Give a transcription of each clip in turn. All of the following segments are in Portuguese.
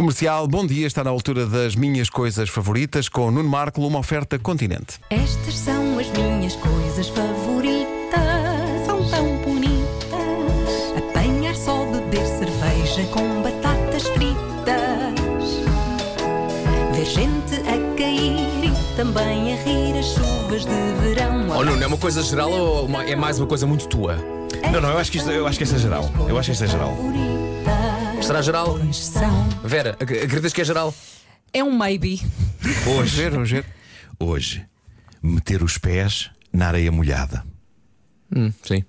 Comercial, bom dia, está na altura das minhas coisas favoritas com Nuno Marco, uma oferta continente. Estas são as minhas coisas favoritas, são tão bonitas. Apanhar só, beber cerveja com batatas fritas. Ver gente a cair e também a rir as chuvas de verão. Oh, Nuno, é uma coisa geral ou uma- é mais uma coisa muito tua? Não, não, eu acho que isto, eu acho que isto é geral. Eu acho que isto é geral. Será geral? Vera, ac- acreditas que é geral? É um maybe. Vamos ver, vamos ver. Hoje, meter os pés na areia molhada. Hum, sim.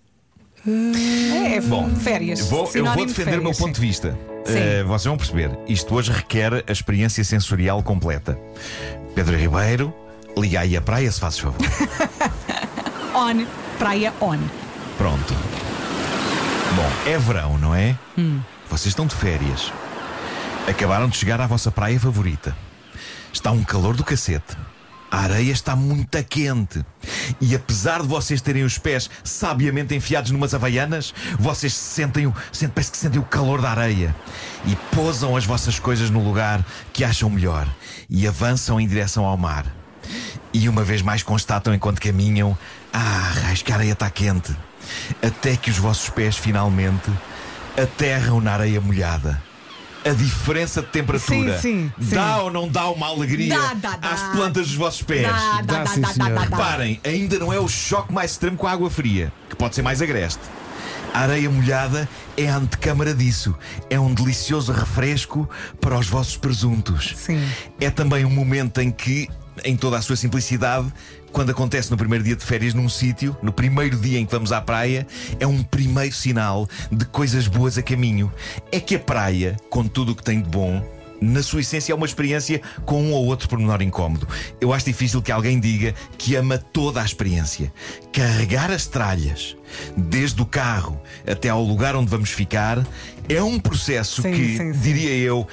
É, bom, férias. Vou- eu vou defender o meu férias, ponto de vista. Sim. Eh, vocês vão perceber. Isto hoje requer a experiência sensorial completa. Pedro Ribeiro, liga aí a praia se fazes favor. On, praia on. Pronto. Bom, é verão, não é? Vocês estão de férias. Acabaram de chegar à vossa praia favorita. Está um calor do cacete. A areia está muito quente. E apesar de vocês terem os pés sabiamente enfiados numas havaianas, vocês sentem o, sentem, parece que sentem o calor da areia. E pousam as vossas coisas no lugar que acham melhor. E avançam em direção ao mar. E uma vez mais constatam enquanto caminham: Ah, raios que a areia está quente. Até que os vossos pés finalmente aterram na areia molhada. A diferença de temperatura Sim, sim, sim. dá ou não dá uma alegria Dá, dá, dá. às plantas dos vossos pés? Dá, dá, sim, dá, dá. Reparem, ainda não é o choque mais extremo com a água fria, que pode ser mais agreste. A areia molhada é a antecâmara disso. É um delicioso refresco para os vossos presuntos. Sim. É também um momento em que, em toda a sua simplicidade, quando acontece no primeiro dia de férias num sítio, no primeiro dia em que vamos à praia, é um primeiro sinal de coisas boas a caminho. É que a praia, com tudo o que tem de bom, na sua essência é uma experiência com um ou outro pormenor incómodo. Eu acho difícil que alguém diga que ama toda a experiência. Carregar as tralhas, desde o carro até ao lugar onde vamos ficar, é um processo Sim, que, sim, sim. diria eu,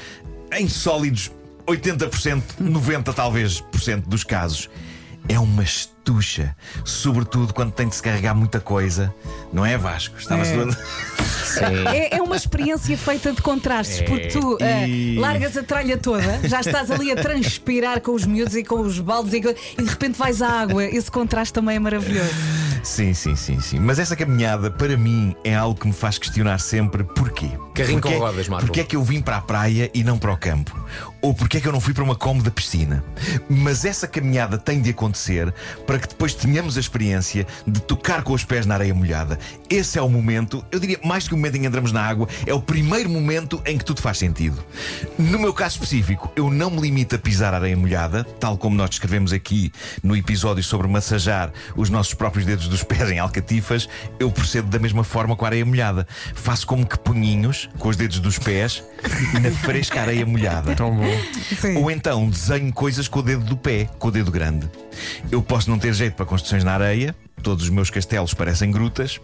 em sólidos 80%, 90% talvez por cento dos casos, é uma estucha. Sobretudo quando tem de se carregar muita coisa. Não é Vasco? Estava-se É. É, é uma experiência feita de contrastes, porque tu ah, E- largas a tralha toda, já estás ali a transpirar com os miúdos e com os baldes e, e de repente vais à água. Esse contraste também é maravilhoso. Sim, sim, sim, sim. Mas essa caminhada, para mim, é algo que me faz questionar sempre porquê. Carrinho Porquê- com rodas, Marco. Porquê é que eu vim para a praia e não para o campo? Ou porquê é que eu não fui para uma cómoda piscina? Mas essa caminhada tem de acontecer para que depois tenhamos a experiência de tocar com os pés na areia molhada. Esse é o momento, eu diria, mais que o momento em que entramos na água, é o primeiro momento em que tudo faz sentido. No meu caso específico, eu não me limito a pisar a areia molhada, tal como nós descrevemos aqui no episódio sobre massajar os nossos próprios dedos dos pés em alcatifas, eu procedo da mesma forma com a areia molhada. Faço como que punhinhos com os dedos dos pés na fresca areia molhada. Tão bom. Sim. Ou então desenho coisas com o dedo do pé, com o dedo grande. Eu posso não ter jeito para construções na areia, todos os meus castelos parecem grutas,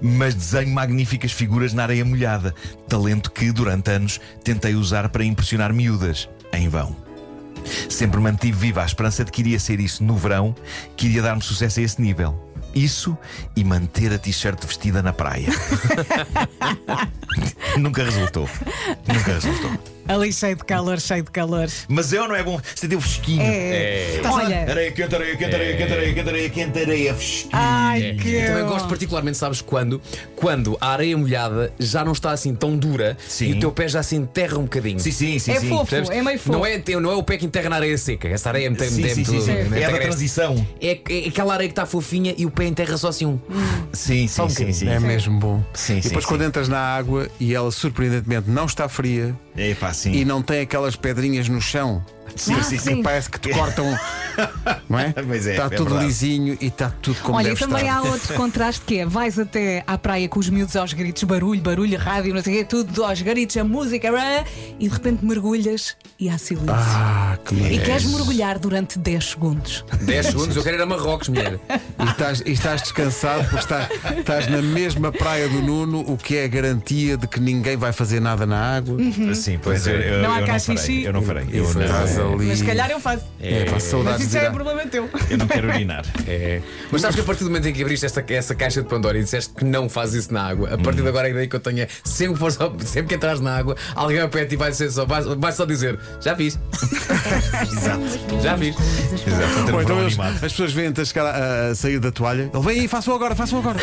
mas desenho magníficas figuras na areia molhada, talento que durante anos tentei usar para impressionar miúdas, em vão. Sempre mantive viva a esperança de que iria ser isso no verão, que iria dar-me sucesso a esse nível. Isso e manter a t-shirt vestida na praia. Nunca resultou. Nunca resultou. Ali cheio de calor, cheio de calor. Mas eu não é bom. Você deu fresquinho. É. Olha, Areia quente, areia quente, areia quente, areia quente, areia quente, areia fresquinha. ai que. Eu também gosto particularmente, sabes quando? Quando a areia molhada já não está assim tão dura Sim. e o teu pé já se enterra um bocadinho. Sim, sim, sim. É sim. fofo, Percebes? é meio fofo. Não é, não é o pé que enterra na areia seca. Essa areia é muito, Sim, é sim, sim, sim. É da agreste. transição. É, é aquela areia que está fofinha e o pé enterra só assim um. Sim, Só um sim, sim, sim. É mesmo bom. Sim, e sim, depois, sim. quando entras na água e ela surpreendentemente não está fria Epá, sim. e não tem aquelas pedrinhas no chão Sim, Ah, sim, que sim. parece que te cortam, não é? Pois é, está é tudo verdade. lisinho e está tudo como Olha, e deve também estar. há outro contraste que é: vais até à praia com os miúdos aos gritos, barulho, barulho, rádio, não sei o quê, tudo aos gritos, a música, e de repente mergulhas e há silêncio. Ah, que E queres mergulhar durante 10 segundos. 10 segundos, eu quero ir a Marrocos, mulher. E estás, e estás descansado porque está- estás na mesma praia do Nuno, o que é a garantia de que ninguém vai fazer nada na água. Sim, Sim, pois é. eu, eu, Não há eu cá não farei. xixi. Eu não farei. Eu, Isso não, Estás ali. Mas se calhar eu faço. É, pá, Mas saudades isso de já ir é à- problema teu. eu não quero urinar. É. Mas sabes que a partir do momento em que abriste esta, essa caixa de Pandora e disseste que não fazes isso na água, a partir de agora a ideia que eu tenho é sempre que, for só- sempre que entras na água, alguém ao pé de ti vai, dizer só, vai, vai só dizer: Já fiz, Exato. já fiz. Exato. Um Ou então eles- as pessoas vêm-te a a, sair da toalha. Ele vem aí, façam agora, façam agora.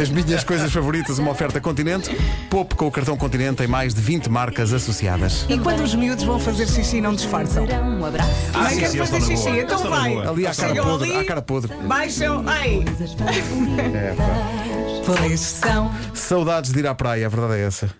As minhas coisas favoritas, uma oferta Continente. Poupe com o cartão Continente em mais de 20 marcas associadas. E quando os miúdos vão fazer xixi, não disfarçam. Um abraço. Ah, sim, quero sim, fazer xixi, boa. então vai. Ali à cara podre, ali. à cara podre. Baixam, ai! Favoritas. Pois. São Saudades de ir à praia, a verdade é essa.